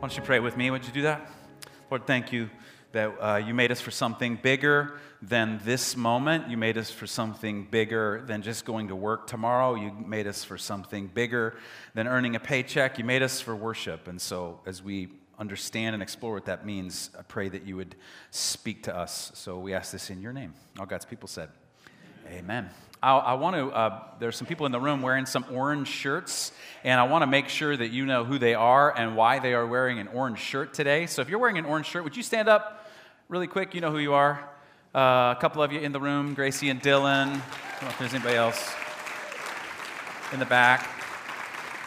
Why don't you pray with me? Would you do that? Lord, thank you that uh, you made us for something bigger than this moment. You made us for something bigger than just going to work tomorrow. You made us for something bigger than earning a paycheck. You made us for worship. And so, as we understand and explore what that means, I pray that you would speak to us. So, we ask this in your name. All God's people said, Amen. I, I want to, uh, there's some people in the room wearing some orange shirts, and I want to make sure that you know who they are and why they are wearing an orange shirt today. So if you're wearing an orange shirt, would you stand up really quick? You know who you are. Uh, a couple of you in the room, Gracie and Dylan. I don't know if there's anybody else in the back.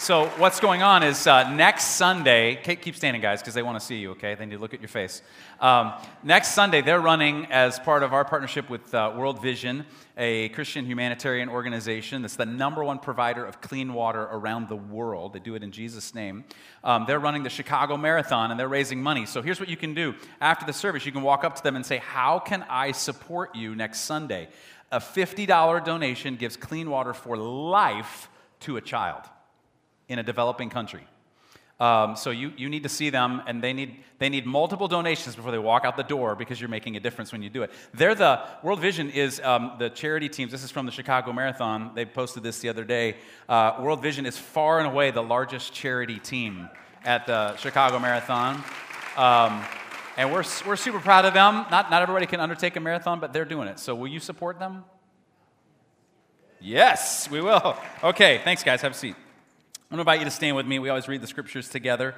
So, what's going on is uh, next Sunday, keep standing, guys, because they want to see you, okay? They need to look at your face. Um, next Sunday, they're running as part of our partnership with uh, World Vision, a Christian humanitarian organization that's the number one provider of clean water around the world. They do it in Jesus' name. Um, they're running the Chicago Marathon and they're raising money. So, here's what you can do after the service you can walk up to them and say, How can I support you next Sunday? A $50 donation gives clean water for life to a child in a developing country. Um, so you, you need to see them, and they need, they need multiple donations before they walk out the door because you're making a difference when you do it. They're the World Vision is um, the charity teams. This is from the Chicago Marathon. They posted this the other day. Uh, World Vision is far and away the largest charity team at the Chicago Marathon. Um, and we're, we're super proud of them. Not, not everybody can undertake a marathon, but they're doing it. So will you support them? Yes, we will. Okay, thanks, guys. Have a seat. I want to invite you to stand with me. We always read the scriptures together.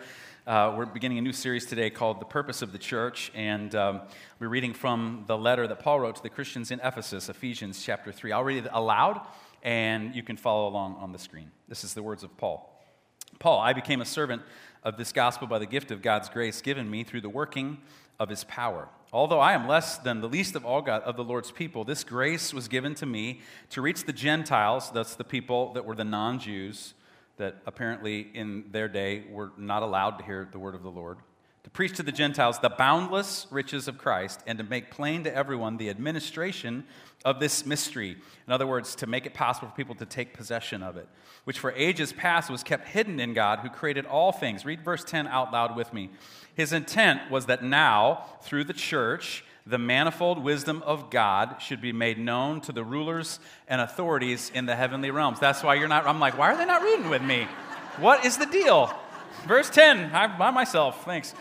Uh, we're beginning a new series today called The Purpose of the Church, and um, we're reading from the letter that Paul wrote to the Christians in Ephesus, Ephesians chapter 3. I'll read it aloud, and you can follow along on the screen. This is the words of Paul. Paul, I became a servant of this gospel by the gift of God's grace given me through the working of his power. Although I am less than the least of all God, of the Lord's people, this grace was given to me to reach the Gentiles, that's the people that were the non Jews that apparently in their day were not allowed to hear the word of the Lord, to preach to the Gentiles the boundless riches of Christ, and to make plain to everyone the administration of this mystery. In other words, to make it possible for people to take possession of it, which for ages past was kept hidden in God who created all things. Read verse 10 out loud with me. His intent was that now, through the church, the manifold wisdom of God should be made known to the rulers and authorities in the heavenly realms. That's why you're not, I'm like, why are they not reading with me? What is the deal? Verse 10, I'm by myself, thanks.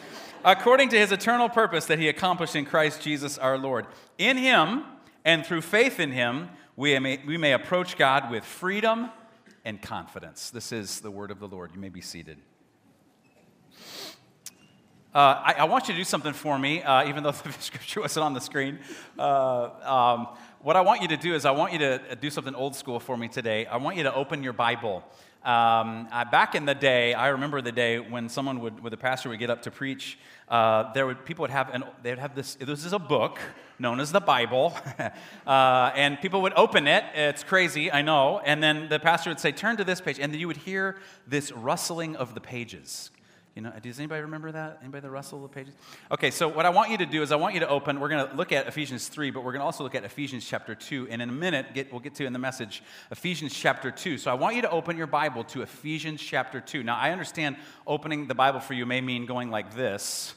According to his eternal purpose that he accomplished in Christ Jesus our Lord. In him and through faith in him, we may, we may approach God with freedom and confidence. This is the word of the Lord. You may be seated. Uh, I, I, want you to do something for me, uh, even though the scripture wasn't on the screen. Uh, um, what I want you to do is, I want you to do something old school for me today. I want you to open your Bible. Um, back in the day, I remember the day when someone would, when the pastor would get up to preach, uh, there would people would have an, they'd have this. This is a book known as the Bible, uh, and people would open it. It's crazy, I know. And then the pastor would say, "Turn to this page," and then you would hear this rustling of the pages you know, does anybody remember that? Anybody the rustle the pages? Okay, so what I want you to do is I want you to open. We're going to look at Ephesians 3, but we're going to also look at Ephesians chapter 2. And in a minute, get, we'll get to in the message Ephesians chapter 2. So I want you to open your Bible to Ephesians chapter 2. Now, I understand opening the Bible for you may mean going like this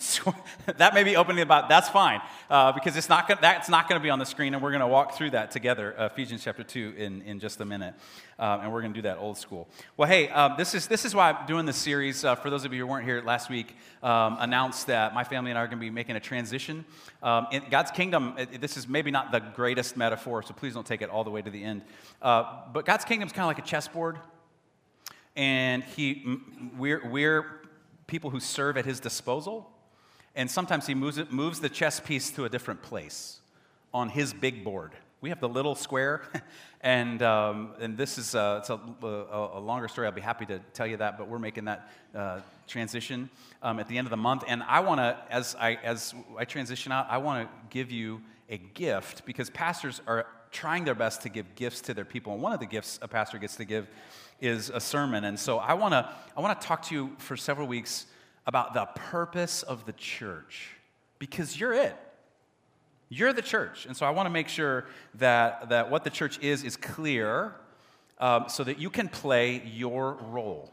that may be opening about, that's fine, uh, because it's not gonna, that's not going to be on the screen, and we're going to walk through that together, Ephesians chapter 2, in, in just a minute. Um, and we're going to do that old school. Well, hey, um, this, is, this is why I'm doing this series. Uh, for those of you who weren't here last week, um, announced that my family and I are going to be making a transition. Um, in God's kingdom, it, this is maybe not the greatest metaphor, so please don't take it all the way to the end. Uh, but God's kingdom is kind of like a chessboard, and he, we're, we're people who serve at his disposal. And sometimes he moves, it, moves the chess piece to a different place on his big board. We have the little square, and, um, and this is uh, it's a, a, a, longer story. I'll be happy to tell you that, but we're making that uh, transition um, at the end of the month. And I want to, as I, as I transition out, I want to give you a gift because pastors are trying their best to give gifts to their people. And one of the gifts a pastor gets to give is a sermon. And so I want to I want to talk to you for several weeks about the purpose of the church because you're it. You're the church. And so I want to make sure that, that what the church is is clear um, so that you can play your role.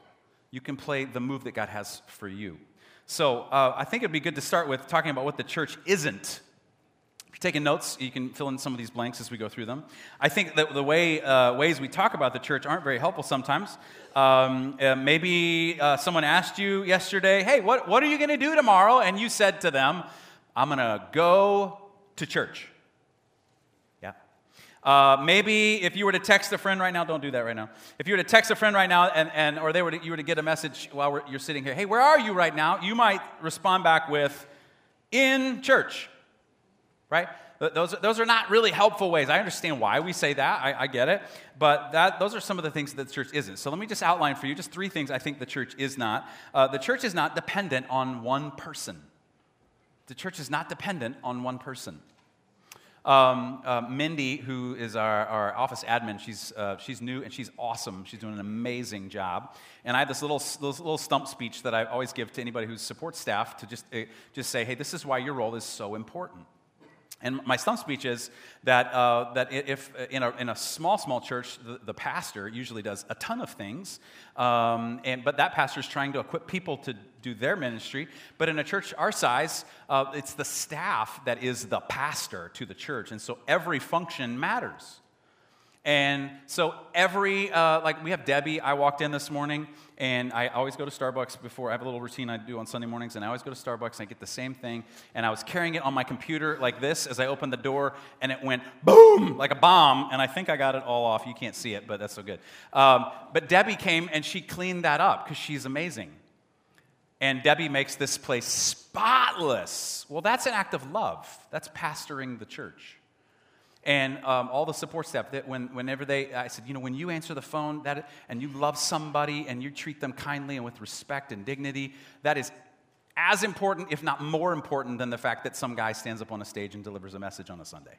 You can play the move that God has for you. So uh, I think it'd be good to start with talking about what the church isn't. Taking notes, you can fill in some of these blanks as we go through them. I think that the way, uh, ways we talk about the church aren't very helpful sometimes. Um, uh, maybe uh, someone asked you yesterday, hey, what, what are you going to do tomorrow? And you said to them, I'm going to go to church. Yeah. Uh, maybe if you were to text a friend right now, don't do that right now. If you were to text a friend right now, and, and or they were to, you were to get a message while you're sitting here, hey, where are you right now? You might respond back with, in church right? Those, those are not really helpful ways. I understand why we say that. I, I, get it. But that, those are some of the things that the church isn't. So let me just outline for you just three things I think the church is not. Uh, the church is not dependent on one person. The church is not dependent on one person. Um, uh, Mindy, who is our, our office admin, she's, uh, she's new and she's awesome. She's doing an amazing job. And I have this little, this little stump speech that I always give to anybody who supports staff to just, uh, just say, hey, this is why your role is so important. And my stump speech is that, uh, that if in a, in a small, small church, the, the pastor usually does a ton of things, um, and, but that pastor is trying to equip people to do their ministry. But in a church our size, uh, it's the staff that is the pastor to the church. And so every function matters. And so every, uh, like we have Debbie, I walked in this morning and I always go to Starbucks before. I have a little routine I do on Sunday mornings and I always go to Starbucks and I get the same thing. And I was carrying it on my computer like this as I opened the door and it went boom, like a bomb. And I think I got it all off. You can't see it, but that's so good. Um, but Debbie came and she cleaned that up because she's amazing. And Debbie makes this place spotless. Well, that's an act of love. That's pastoring the church and um, all the support staff that when, whenever they i said you know when you answer the phone that, and you love somebody and you treat them kindly and with respect and dignity that is as important if not more important than the fact that some guy stands up on a stage and delivers a message on a sunday.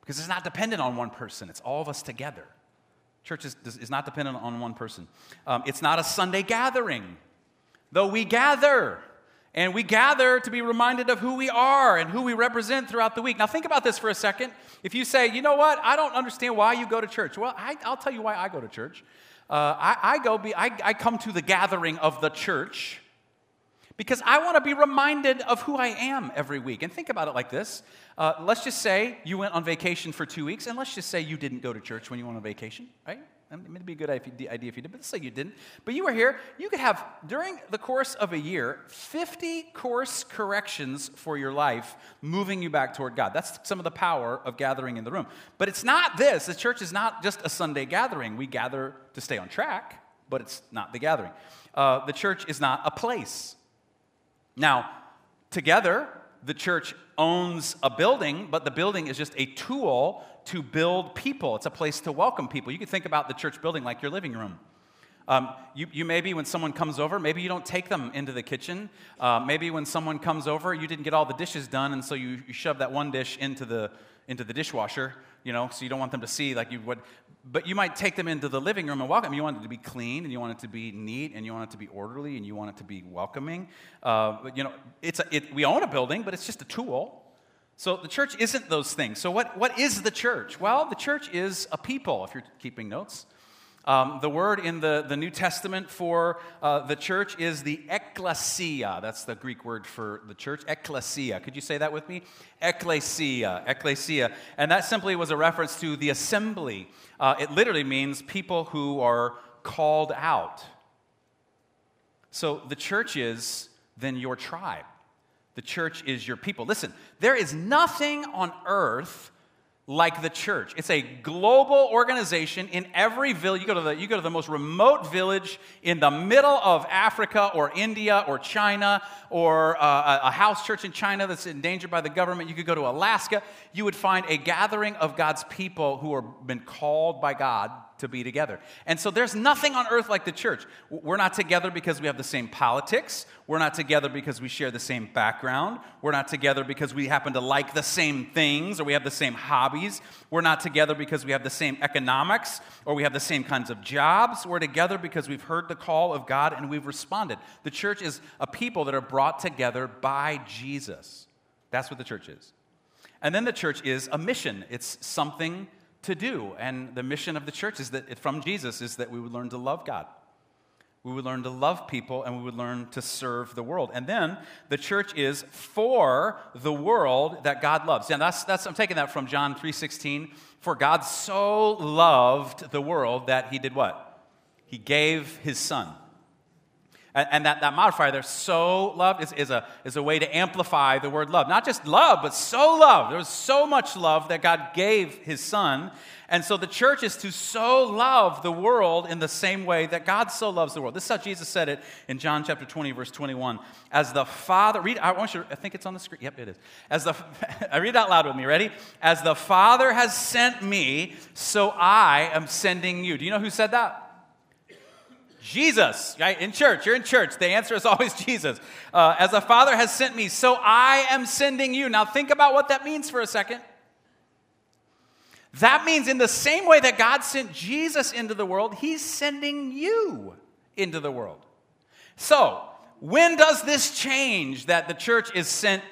Because it's not dependent on one person. It's all of us together. Church is, is not dependent on one person. Um, it's not a sunday gathering. Though we gather and we gather to be reminded of who we are and who we represent throughout the week. Now, think about this for a second. If you say, you know what, I don't understand why you go to church. Well, I, will tell you why I go to church. Uh, I, I, go be, I, I come to the gathering of the church because I want to be reminded of who I am every week. And think about it like this uh, let's just say you went on vacation for two weeks, and let's just say you didn't go to church when you went on vacation, right? It'd be a good idea if you did, but let's say you didn't. But you were here. You could have, during the course of a year, 50 course corrections for your life, moving you back toward God. That's some of the power of gathering in the room. But it's not this. The church is not just a Sunday gathering. We gather to stay on track, but it's not the gathering. Uh, the church is not a place. Now, together, the church owns a building, but the building is just a tool to build people. It's a place to welcome people. You can think about the church building like your living room. Um, you, you maybe, when someone comes over, maybe you don't take them into the kitchen. Uh, maybe when someone comes over, you didn't get all the dishes done, and so you, you shove that one dish into the, into the dishwasher, you know, so you don't want them to see like you would. But you might take them into the living room and welcome. You want it to be clean, and you want it to be neat, and you want it to be orderly, and you want it to be welcoming. Uh, you know, it's a, it, we own a building, but it's just a tool. So the church isn't those things. So, what, what is the church? Well, the church is a people, if you're keeping notes. Um, the word in the, the New Testament for uh, the church is the ecclesia. That's the Greek word for the church. Ecclesia. Could you say that with me? Ecclesia. Ecclesia. And that simply was a reference to the assembly. Uh, it literally means people who are called out. So the church is then your tribe. The church is your people. Listen, there is nothing on earth like the church. It's a global organization in every village. You go, to the, you go to the most remote village in the middle of Africa or India or China or uh, a house church in China that's endangered by the government. You could go to Alaska. You would find a gathering of God's people who have been called by God to be together. And so there's nothing on earth like the church. We're not together because we have the same politics. We're not together because we share the same background. We're not together because we happen to like the same things or we have the same hobbies. We're not together because we have the same economics or we have the same kinds of jobs. We're together because we've heard the call of God and we've responded. The church is a people that are brought together by Jesus. That's what the church is. And then the church is a mission. It's something to do. And the mission of the church is that from Jesus is that we would learn to love God. we would learn to love people, and we would learn to serve the world. And then the church is for the world that God loves. And that's, that's I'm taking that from John 3:16. For God so loved the world that he did what? He gave his son. And, and that, that modifier there, so loved, is, is, a, is a way to amplify the word love. Not just love, but so loved. There was so much love that God gave his son. And so the church is to so love the world in the same way that God so loves the world. This is how Jesus said it in John chapter 20, verse 21. As the Father, read, I want you, I think it's on the screen. Yep, it is. As the, I read out loud with me, ready? As the Father has sent me, so I am sending you. Do you know who said that? Jesus, right? In church, you're in church. The answer is always Jesus. Uh, as the Father has sent me, so I am sending you. Now, think about what that means for a second. That means, in the same way that God sent Jesus into the world, He's sending you into the world. So, when does this change that the church is sent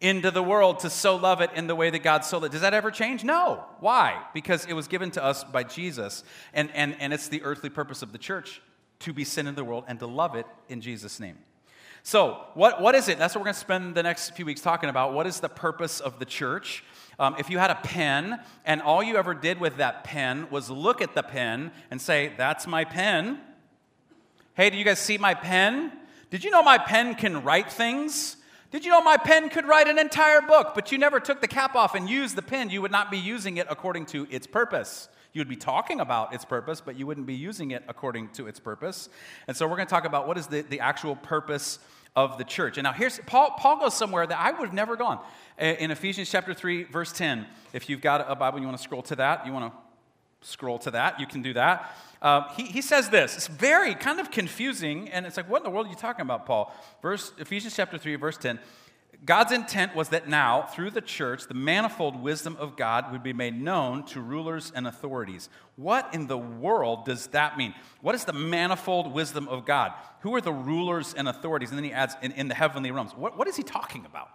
into the world to so love it in the way that God so loved it? Does that ever change? No. Why? Because it was given to us by Jesus, and, and, and it's the earthly purpose of the church to be sin in the world and to love it in Jesus' name. So, what, what is it? That's what we're going to spend the next few weeks talking about. What is the purpose of the church? Um, if you had a pen and all you ever did with that pen was look at the pen and say, That's my pen. Hey, do you guys see my pen? Did you know my pen can write things? Did you know my pen could write an entire book, but you never took the cap off and used the pen? You would not be using it according to its purpose. You would be talking about its purpose, but you wouldn't be using it according to its purpose. And so we're going to talk about what is the, the actual purpose of the church. And now here's Paul, Paul goes somewhere that I would have never gone. In Ephesians chapter 3, verse 10. If you've got a Bible, and you want to scroll to that, you want to scroll to that, you can do that. Uh, he, he says this. It's very kind of confusing, and it's like, what in the world are you talking about, Paul? Verse Ephesians chapter 3, verse 10. God's intent was that now, through the church, the manifold wisdom of God would be made known to rulers and authorities. What in the world does that mean? What is the manifold wisdom of God? Who are the rulers and authorities? And then he adds, in, in the heavenly realms. What, what is he talking about?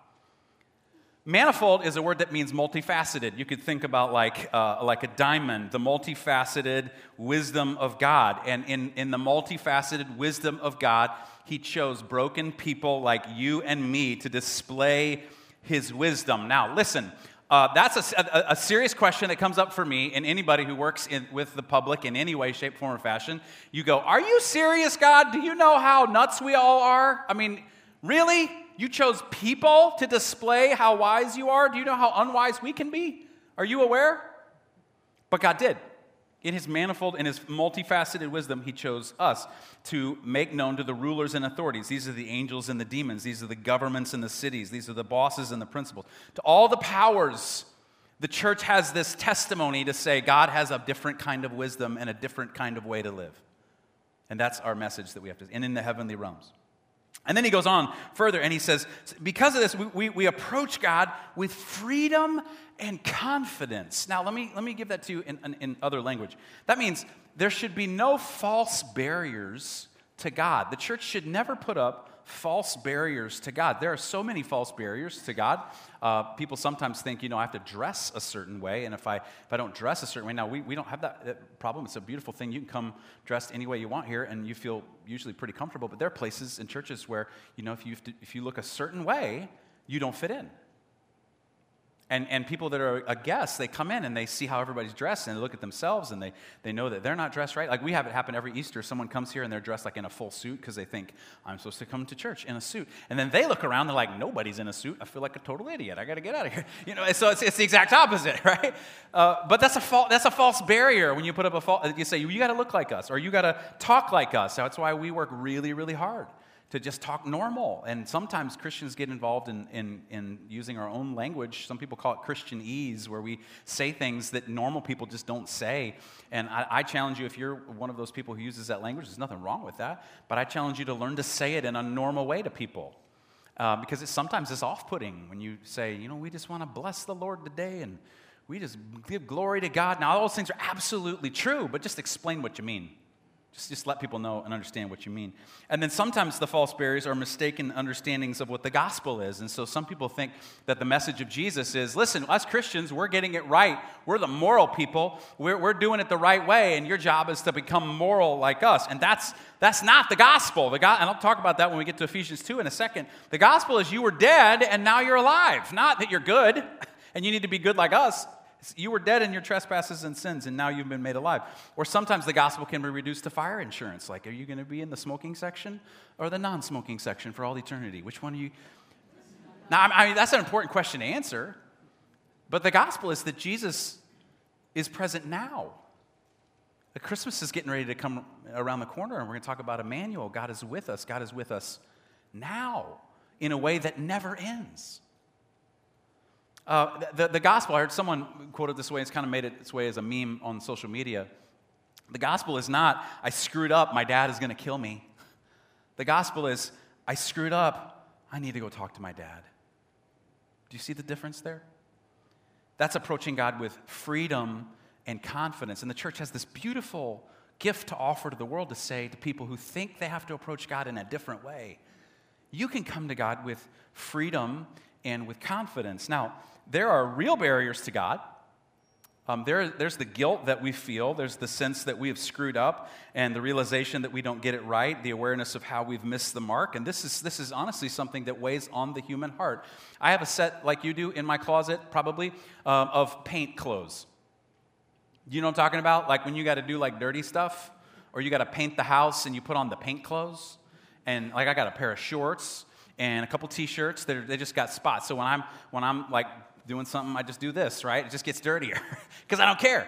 Manifold is a word that means multifaceted. You could think about like, uh, like a diamond, the multifaceted wisdom of God. And in, in the multifaceted wisdom of God, he chose broken people like you and me to display his wisdom. Now, listen, uh, that's a, a, a, serious question that comes up for me and anybody who works in, with the public in any way, shape, form, or fashion. You go, Are you serious, God? Do you know how nuts we all are? I mean, really? You chose people to display how wise you are? Do you know how unwise we can be? Are you aware? But God did. In his manifold and his multifaceted wisdom, he chose us to make known to the rulers and authorities. These are the angels and the demons. These are the governments and the cities. These are the bosses and the principals. To all the powers, the church has this testimony to say God has a different kind of wisdom and a different kind of way to live. And that's our message that we have to, and in the heavenly realms. And then he goes on further and he says, because of this, we, we, we, approach God with freedom and confidence. Now, let me, let me give that to you in, in, in other language. That means there should be no false barriers to God. The church should never put up false barriers to God. There are so many false barriers to God. Uh, people sometimes think, you know, I have to dress a certain way, and if I, if I don't dress a certain way, now we, we don't have that, that problem. It's a beautiful thing. You can come dressed any way you want here, and you feel usually pretty comfortable. But there are places in churches where, you know, if you, if you look a certain way, you don't fit in. And, and people that are a guest, they come in and they see how everybody's dressed and they look at themselves and they, they know that they're not dressed right. Like we have it happen every Easter. Someone comes here and they're dressed like in a full suit because they think, I'm supposed to come to church in a suit. And then they look around, they're like, nobody's in a suit. I feel like a total idiot. I got to get out of here. You know, so it's, it's the exact opposite, right? Uh, but that's a, fa- that's a false barrier when you put up a false, you say, you got to look like us or you got to talk like us. That's why we work really, really hard to just talk normal. And sometimes Christians get involved in, in, in, using our own language. Some people call it Christianese, where we say things that normal people just don't say. And I, I, challenge you, if you're one of those people who uses that language, there's nothing wrong with that. But I challenge you to learn to say it in a normal way to people. Uh, because sometimes it's off putting when you say, you know, we just want to bless the Lord today and we just give glory to God. Now, all those things are absolutely true, but just explain what you mean. Just, just let people know and understand what you mean. And then sometimes the false barriers are mistaken understandings of what the gospel is. And so some people think that the message of Jesus is listen, us Christians, we're getting it right. We're the moral people. We're, we're doing it the right way, and your job is to become moral like us. And that's, that's not the gospel. The God, and I'll talk about that when we get to Ephesians 2 in a second. The gospel is you were dead, and now you're alive. Not that you're good, and you need to be good like us. You were dead in your trespasses and sins, and now you've been made alive. Or sometimes the gospel can be reduced to fire insurance. Like, are you going to be in the smoking section or the non smoking section for all eternity? Which one are you? Now, I mean, that's an important question to answer. But the gospel is that Jesus is present now. The Christmas is getting ready to come around the corner, and we're going to talk about Emmanuel. God is with us. God is with us now in a way that never ends. Uh, the, the gospel, I heard someone quote it this way, it's kind of made it its way as a meme on social media. The gospel is not, I screwed up, my dad is going to kill me. The gospel is, I screwed up, I need to go talk to my dad. Do you see the difference there? That's approaching God with freedom and confidence. And the church has this beautiful gift to offer to the world to say to people who think they have to approach God in a different way, you can come to God with freedom and with confidence. Now, there are real barriers to God. Um, there, there's the guilt that we feel, there's the sense that we have screwed up, and the realization that we don't get it right, the awareness of how we've missed the mark. And this is, this is honestly something that weighs on the human heart. I have a set, like you do, in my closet, probably, um, of paint clothes. You know what I'm talking about? Like when you got to do like dirty stuff, or you got to paint the house and you put on the paint clothes. And like I got a pair of shorts and a couple t-shirts that they just got spots. So when I'm when I'm like doing something, I just do this, right? It just gets dirtier because I don't care.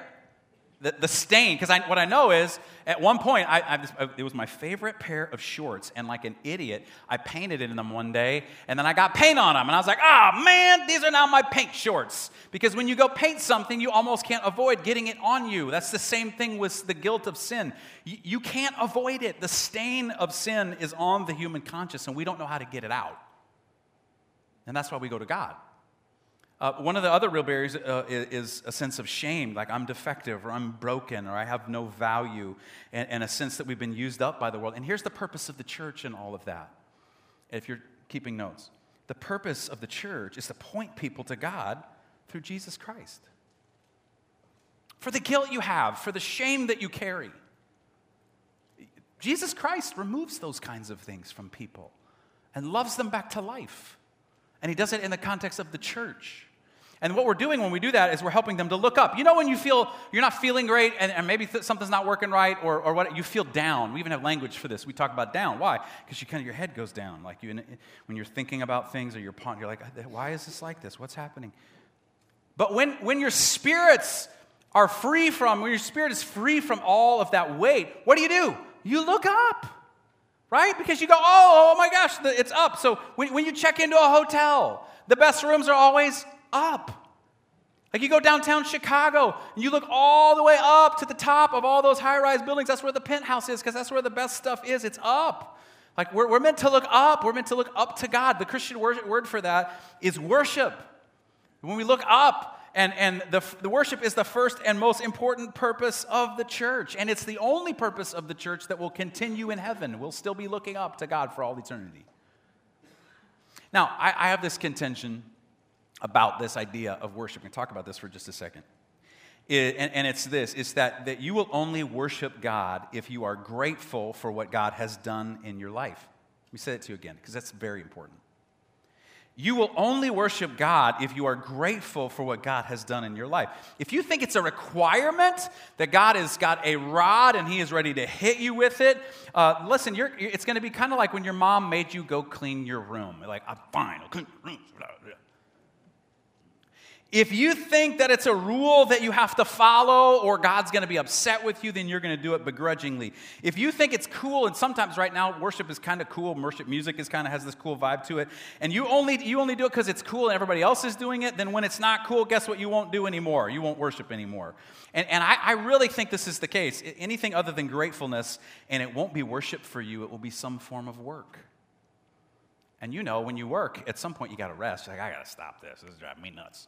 The, the stain, because what I know is at one point, I, I it was my favorite pair of shorts, and like an idiot, I painted in them one day, and then I got paint on them, and I was like, oh man, these are now my paint shorts. Because when you go paint something, you almost can't avoid getting it on you. That's the same thing with the guilt of sin. You, you can't avoid it. The stain of sin is on the human conscience, and we don't know how to get it out. And that's why we go to God. Uh, one of the other real barriers uh, is, a sense of shame, like I'm defective or I'm broken or I have no value, and, and, a sense that we've been used up by the world. And here's the purpose of the church and all of that, if you're keeping notes. The purpose of the church is to point people to God through Jesus Christ. For the guilt you have, for the shame that you carry. Jesus Christ removes those kinds of things from people and loves them back to life. And he does it in the context of the church. And what we're doing when we do that is we're helping them to look up. You know, when you feel you're not feeling great and, and maybe th- something's not working right or, or what, you feel down. We even have language for this. We talk about down. Why? Because you kind of your head goes down. Like you, when you're thinking about things or you're, you're like, why is this like this? What's happening? But when, when your spirits are free from, when your spirit is free from all of that weight, what do you do? You look up, right? Because you go, oh, oh my gosh, it's up. So when, when you check into a hotel, the best rooms are always up. Like you go downtown Chicago and you look all the way up to the top of all those high rise buildings. That's where the penthouse is because that's where the best stuff is. It's up. Like we're, we're meant to look up. We're meant to look up to God. The Christian word, word for that is worship. When we look up, and, and the, the worship is the first and most important purpose of the church. And it's the only purpose of the church that will continue in heaven. We'll still be looking up to God for all eternity. Now, I, I have this contention about this idea of worship. We talk about this for just a second. It, and, and, it's this it's that, that you will only worship God if you are grateful for what God has done in your life. Let me say it to you again, because that's very important. You will only worship God if you are grateful for what God has done in your life. If you think it's a requirement that God has got a rod and He is ready to hit you with it, uh, listen, it's going to be kind of like when your mom made you go clean your room. Like, I'm fine, I'll clean your room. If you think that it's a rule that you have to follow or God's going to be upset with you, then you're going to do it begrudgingly. If you think it's cool, and sometimes right now worship is kind of cool, worship music is kind of has this cool vibe to it, and you only you only do it because it's cool and everybody else is doing it, then when it's not cool, guess what? You won't do anymore. You won't worship anymore. And, and I, I really think this is the case. Anything other than gratefulness, and it won't be worship for you, it will be some form of work. And you know, when you work, at some point you got to rest. You're like, I got to stop this. This is driving me nuts.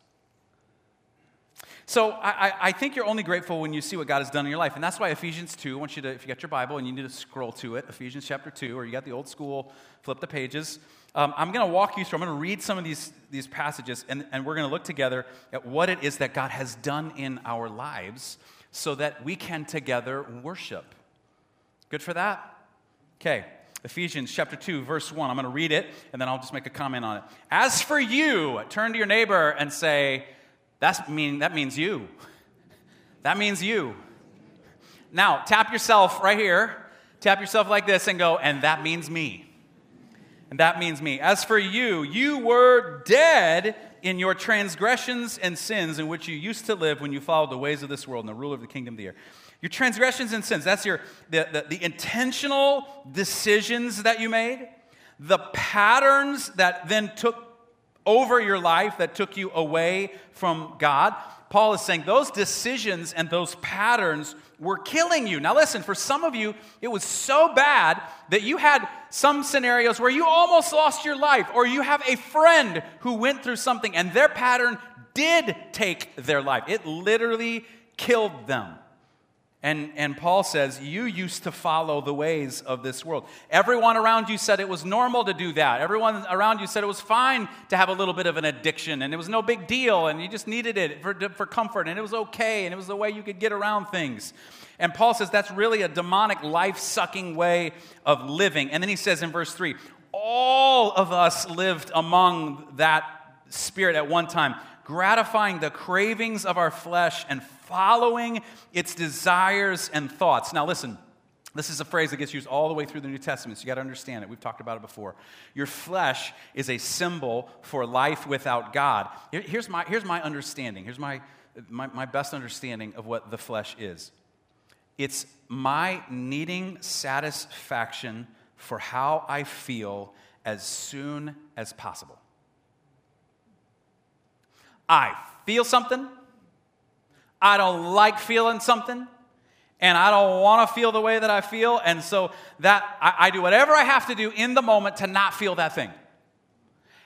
So I, I, think you're only grateful when you see what God has done in your life. And that's why Ephesians 2, I want you to, if you got your Bible and you need to scroll to it, Ephesians chapter 2, or you got the old school, flip the pages. Um, I'm going to walk you through, I'm going to read some of these, these passages, and, and we're going to look together at what it is that God has done in our lives so that we can together worship. Good for that? Okay. Ephesians chapter 2, verse 1. I'm going to read it and then I'll just make a comment on it. As for you, turn to your neighbor and say, That's mean, that means you. That means you. Now, tap yourself right here. Tap yourself like this and go, And that means me. And that means me. As for you, you were dead in your transgressions and sins in which you used to live when you followed the ways of this world and the ruler of the kingdom of the air. Your transgressions and sins, that's your the, the, the intentional decisions that you made, the patterns that then took over your life that took you away from God. Paul is saying those decisions and those patterns were killing you. Now, listen, for some of you, it was so bad that you had some scenarios where you almost lost your life, or you have a friend who went through something and their pattern did take their life. It literally killed them. And, and Paul says, You used to follow the ways of this world. Everyone around you said it was normal to do that. Everyone around you said it was fine to have a little bit of an addiction, and it was no big deal, and you just needed it for, for comfort, and it was okay, and it was the way you could get around things. And Paul says that's really a demonic, life sucking way of living. And then he says in verse 3 All of us lived among that spirit at one time gratifying the cravings of our flesh and following its desires and thoughts. Now, listen. This is a phrase that gets used all the way through the New Testament, so you got to understand it. We've talked about it before. Your flesh is a symbol for life without God. Here's my, here's my understanding. Here's my, my, my best understanding of what the flesh is it's my needing satisfaction for how I feel as soon as possible. I feel something, I don't like feeling something, and I don't want to feel the way that I feel, and so that I, I do whatever I have to do in the moment to not feel that thing.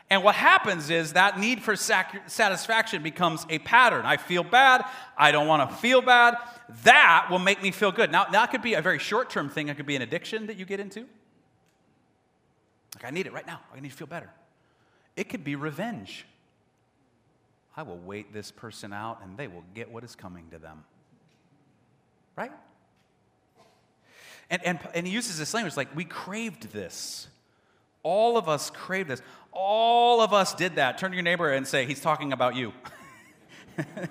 And what happens is that need for sac- satisfaction becomes a pattern. I feel bad. I don't want to feel bad. That will make me feel good. Now, that could be a very short term thing. It could be an addiction that you get into. Like, I need it right now. I need to feel better. It could be revenge. I will wait this person out and they will get what is coming to them. Right? And, and, and he uses this language like, we craved this. All of us craved this. All of us did that. Turn to your neighbor and say, he's talking about you. and,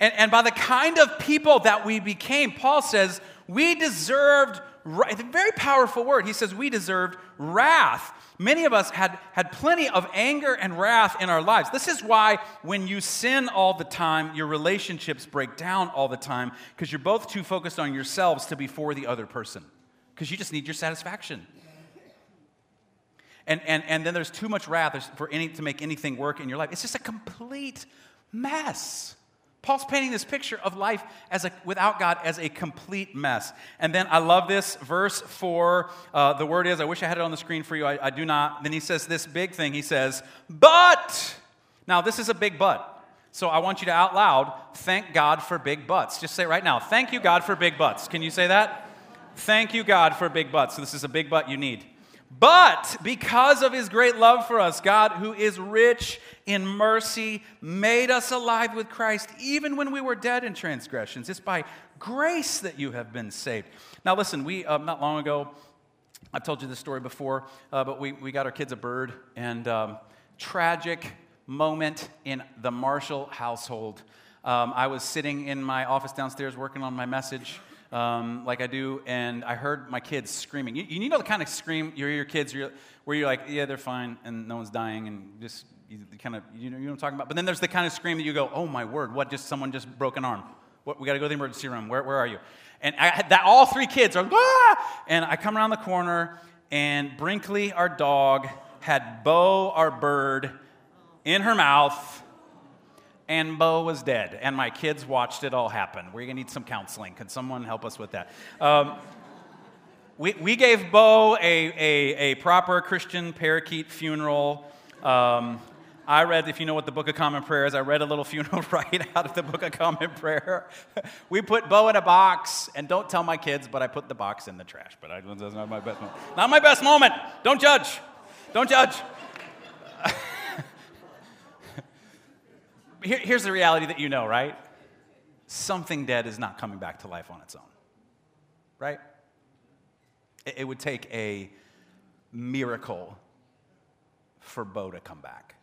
and by the kind of people that we became, Paul says, we deserved, it's a very powerful word. He says, we deserved wrath. Many of us had, had plenty of anger and wrath in our lives. This is why when you sin all the time, your relationships break down all the time because you're both too focused on yourselves to be for the other person because you just need your satisfaction. And, and, and then there's too much wrath for any, to make anything work in your life. It's just a complete mess. Paul's painting this picture of life as a, without God as a complete mess. And then I love this, verse 4. Uh, the word is, I wish I had it on the screen for you. I, I do not. Then he says this big thing. He says, But. Now, this is a big but. So I want you to out loud thank God for big butts. Just say right now, thank you, God, for big butts. Can you say that? Thank you, God, for big butts. So this is a big butt you need. But because of his great love for us, God, who is rich in mercy, made us alive with Christ even when we were dead in transgressions. It's by grace that you have been saved. Now, listen, we, uh, not long ago, I've told you this story before, uh, but we, we got our kids a bird, and um, tragic moment in the Marshall household. Um, I was sitting in my office downstairs working on my message um, like I do, and I heard my kids screaming. You, you know the kind of scream you hear your kids where you're like, yeah, they're fine, and no one's dying, and just you kind of, you know, you know what I'm talking about? But then there's the kind of scream that you go, oh my word, what, just someone just broke an arm. What, we got to go to the emergency room. Where, where are you? And I, that all three kids are, ah! and I come around the corner, and Brinkley, our dog, had Bo, our bird, in her mouth and Bo was dead, and my kids watched it all happen. We're gonna need some counseling. Can someone help us with that? Um, we, we gave Bo a, a, a proper Christian parakeet funeral. Um, I read, if you know what the Book of Common Prayer is, I read a little funeral right out of the Book of Common Prayer. we put Bo in a box, and don't tell my kids, but I put the box in the trash. But I, that's not my best moment. Not my best moment. Don't judge. Don't judge. Here, here's the reality that you know, right? Something dead is not coming back to life on its own, right? It, it would take a miracle for Bo to come back.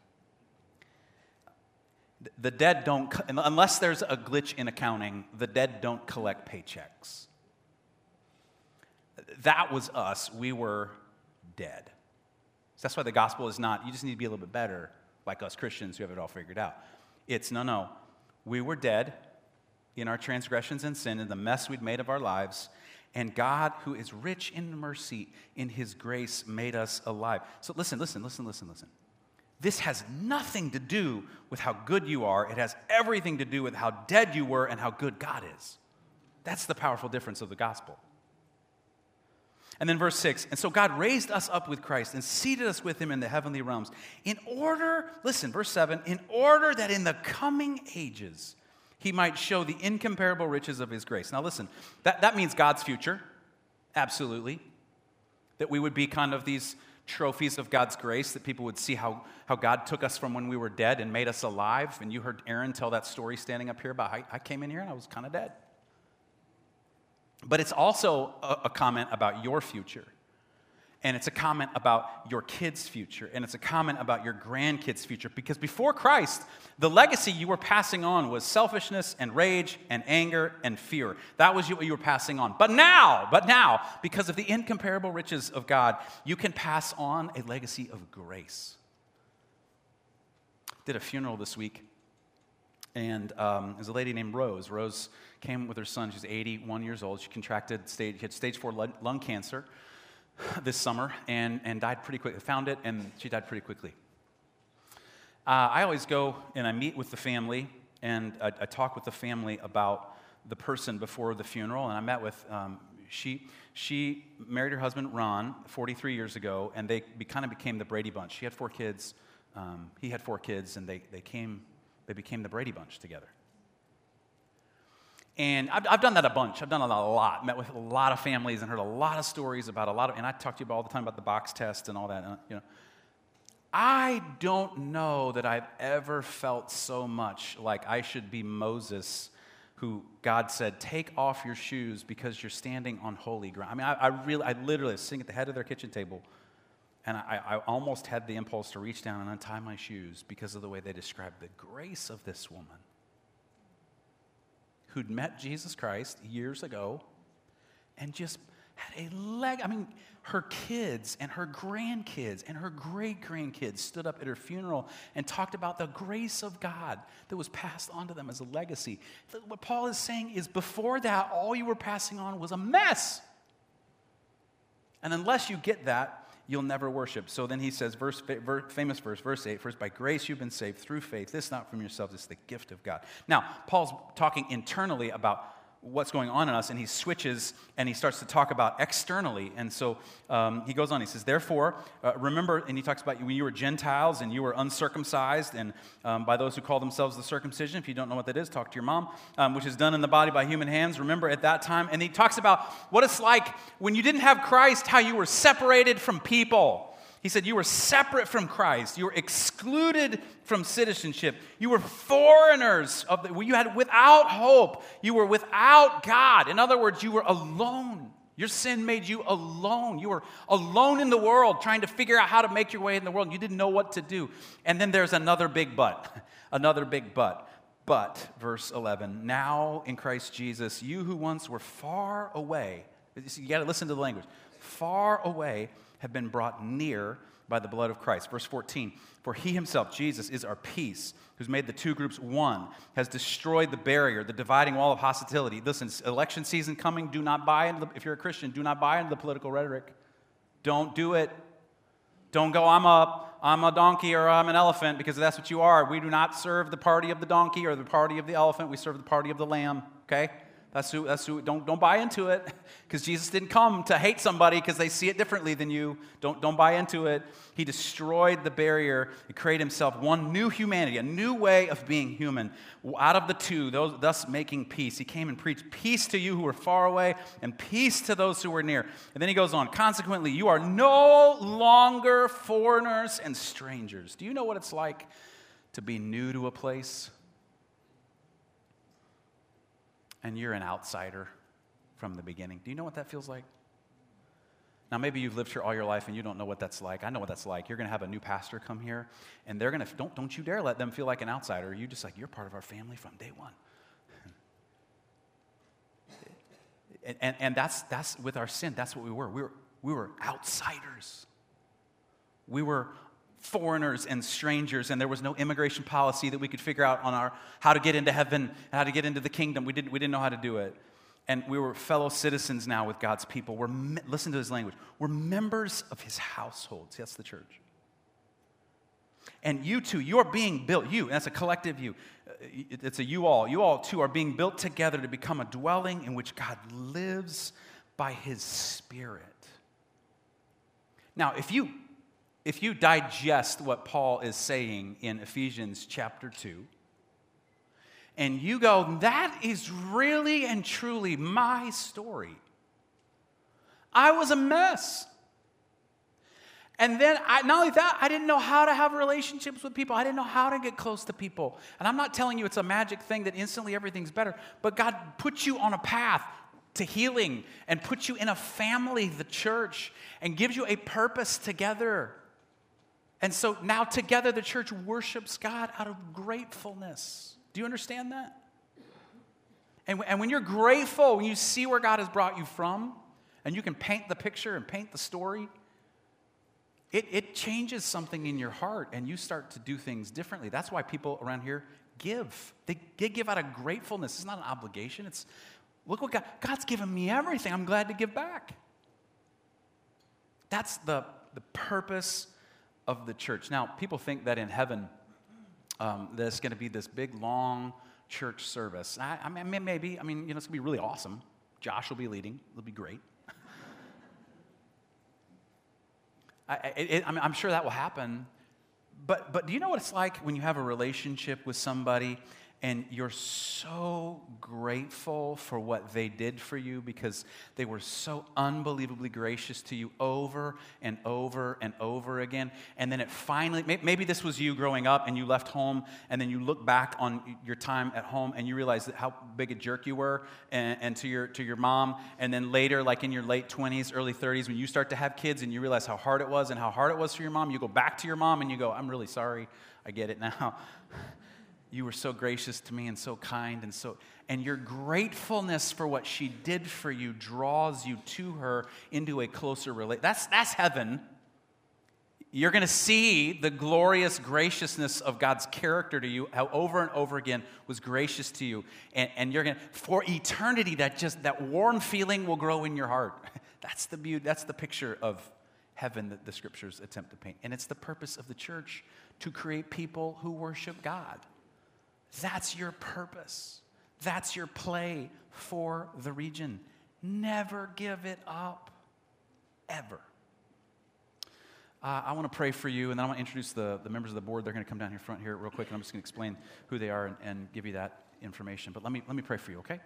The dead don't, unless there's a glitch in accounting, the dead don't collect paychecks. That was us. We were dead. So that's why the gospel is not, you just need to be a little bit better, like us Christians who have it all figured out. It's no, no. We were dead in our transgressions and sin, and the mess we'd made of our lives, and God, who is rich in mercy, in his grace, made us alive. So listen, listen, listen, listen, listen. This has nothing to do with how good you are. It has everything to do with how dead you were and how good God is. That's the powerful difference of the gospel. And then verse 6 And so God raised us up with Christ and seated us with him in the heavenly realms in order, listen, verse 7 in order that in the coming ages he might show the incomparable riches of his grace. Now, listen, that, that means God's future, absolutely. That we would be kind of these trophies of God's grace, that people would see how, how God took us from when we were dead and made us alive. And you heard Aaron tell that story standing up here about I came in here and I was kind of dead. But it's also a, a comment about your future and it's a comment about your kids' future, and it's a comment about your grandkids' future. Because before Christ, the legacy you were passing on was selfishness and rage and anger and fear. That was what you were passing on. But now, but now, because of the incomparable riches of God, you can pass on a legacy of grace. Did a funeral this week, and um, there's a lady named Rose. Rose came with her son. She's 81 years old. She contracted stage, had stage four lung cancer this summer and, and died pretty quickly. Found it, and she died pretty quickly. Uh, I always go and I meet with the family, and I, I, talk with the family about the person before the funeral. And I met with, um, she, she married her husband, Ron, 43 years ago, and they be, kind of became the Brady Bunch. She had four kids, um, he had four kids, and they, they, came, they became the Brady Bunch together. And I've, I've, done that a bunch. I've done a lot. Met with a lot of families and heard a lot of stories about a lot of, and I talk to you all the time about the box test and all that. And, you know, I don't know that I've ever felt so much like I should be Moses, who God said, "Take off your shoes because you're standing on holy ground." I mean, I, I really, I literally sitting at the head of their kitchen table, and I, I almost had the impulse to reach down and untie my shoes because of the way they described the grace of this woman who'd met Jesus Christ years ago and just had a leg. I mean, her kids and her grandkids and her great grandkids stood up at her funeral and talked about the grace of God that was passed on to them as a legacy. What Paul is saying is before that, all you were passing on was a mess. And unless you get that, you'll never worship. So then he says, verse, famous verse, verse 8, first, by grace you've been saved through faith. This not from yourselves, it's the gift of God. Now, Paul's talking internally about what's going on in us, and he switches and he starts to talk about externally. And so um, he goes on, he says, Therefore, uh, remember, and he talks about when you were Gentiles and you were uncircumcised, and um, by those who call themselves the circumcision. If you don't know what that is, talk to your mom, um, which is done in the body by human hands. Remember at that time. And he talks about what it's like when you didn't have Christ, how you were separated from people. He said, You were separate from Christ. You were excluded from citizenship. You were foreigners. Of the, you had without hope. You were without God. In other words, you were alone. Your sin made you alone. You were alone in the world trying to figure out how to make your way in the world. You didn't know what to do. And then there's another big but. another big but. But, verse 11, now in Christ Jesus, you who once were far away, you got to listen to the language, far away have been brought near by the blood of Christ. Verse 14, for he himself, Jesus, is our peace, who's made the two groups one, has destroyed the barrier, the dividing wall of hostility. Listen, election season coming, do not buy into the, if you're a Christian, do not buy into the political rhetoric. Don't do it. Don't go, I'm a, I'm a donkey or I'm an elephant, because that's what you are. We do not serve the party of the donkey or the party of the elephant. We serve the party of the lamb, okay? That's who, that's who, don't, don't buy into it because Jesus didn't come to hate somebody because they see it differently than you. Don't, don't buy into it. He destroyed the barrier and created himself one new humanity, a new way of being human. Out of the two, those, thus making peace. He came and preached peace to you who were far away and peace to those who were near. And then he goes on, consequently, you are no longer foreigners and strangers. Do you know what it's like to be new to a place? And you're an outsider from the beginning. Do you know what that feels like? Now, maybe you've lived here all your life and you don't know what that's like. I know what that's like. You're going to have a new pastor come here, and they're going to, don't, don't you dare let them feel like an outsider. You just like, you're part of our family from day one. and, and, and that's, that's with our sin, that's what we were. We were, we were outsiders. We were foreigners and strangers, and there was no immigration policy that we could figure out on our how to get into heaven, how to get into the kingdom. We didn't, we didn't know how to do it. And we were fellow citizens now with God's people. We're, listen to his language. We're members of his household. See, that's the church. And you too, you're being built. You, that's a collective you. Uh, it's a you all. You all too are being built together to become a dwelling in which God lives by his Spirit. Now, if you if you digest what Paul is saying in Ephesians chapter 2, and you go, that is really and truly my story. I was a mess. And then, I, not only that, I didn't know how to have relationships with people. I didn't know how to get close to people. And I'm not telling you it's a magic thing that instantly everything's better, but God puts you on a path to healing and puts you in a family, the church, and gives you a purpose together. And so now together the church worships God out of gratefulness. Do you understand that? And, and when you're grateful, when you see where God has brought you from, and you can paint the picture and paint the story, it, it changes something in your heart and you start to do things differently. That's why people around here give. They, they give out of gratefulness. It's not an obligation. It's look what God, God's given me everything. I'm glad to give back. That's the, the purpose of the church. Now, people think that in heaven, um, there's going to be this big, long church service. I, I mean, maybe. I mean, you know, it's going to be really awesome. Josh will be leading. It'll be great. I, it, I mean, I'm sure that will happen. But, but do you know what it's like when you have a relationship with somebody and you're so grateful for what they did for you because they were so unbelievably gracious to you over and over and over again. And then it finally, maybe this was you growing up and you left home, and then you look back on your time at home and you realize how big a jerk you were and, and to, your, to your mom. And then later, like in your late 20s, early 30s, when you start to have kids and you realize how hard it was and how hard it was for your mom, you go back to your mom and you go, I'm really sorry. I get it now. you were so gracious to me and so kind and so and your gratefulness for what she did for you draws you to her into a closer relation that's that's heaven. You're going to see the glorious graciousness of god's character to you how over and over again was gracious to you. And, and you're going to for eternity that just that warm feeling will grow in your heart. That's the beauty that's the picture of heaven that the scriptures attempt to paint. And it's the purpose of the church to create people who worship god that's your purpose. That's your play for the region. Never give it up, ever. Uh, I want to pray for you, and then I want to introduce the, the members of the board. They're going to come down here front here real quick, and I'm just going to explain who they are and, and give you that information. But let me, let me pray for you, okay?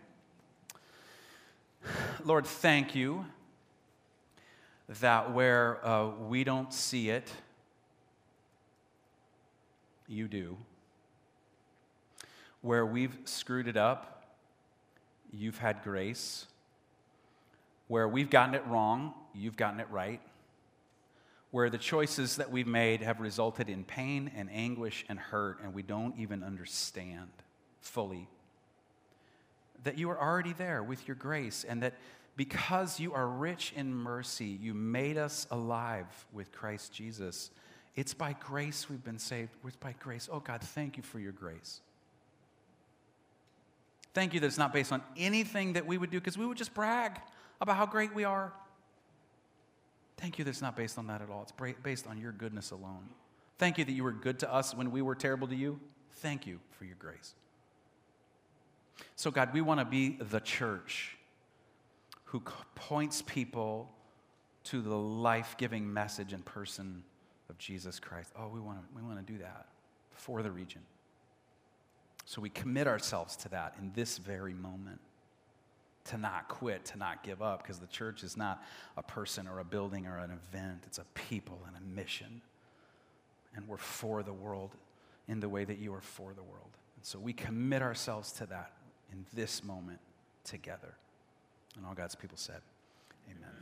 Lord, thank you that where uh, we don't see it, you do. Where we've screwed it up, you've had grace. Where we've gotten it wrong, you've gotten it right. Where the choices that we've made have resulted in pain and anguish and hurt, and we don't even understand fully. That you are already there with your grace, and that because you are rich in mercy, you made us alive with Christ Jesus. It's by grace we've been saved. It's by grace. Oh God, thank you for your grace. Thank you that it's not based on anything that we would do because we would just brag about how great we are. Thank you that it's not based on that at all. It's based on your goodness alone. Thank you that you were good to us when we were terrible to you. Thank you for your grace. So, God, we want to be the church who points people to the life giving message and person of Jesus Christ. Oh, we want to we want to do that for the region. So we commit ourselves to that in this very moment. To not quit, to not give up, because the church is not a person or a building or an event. It's a people and a mission. And we're for the world in the way that you are for the world. And so we commit ourselves to that in this moment together. And all God's people said, Amen.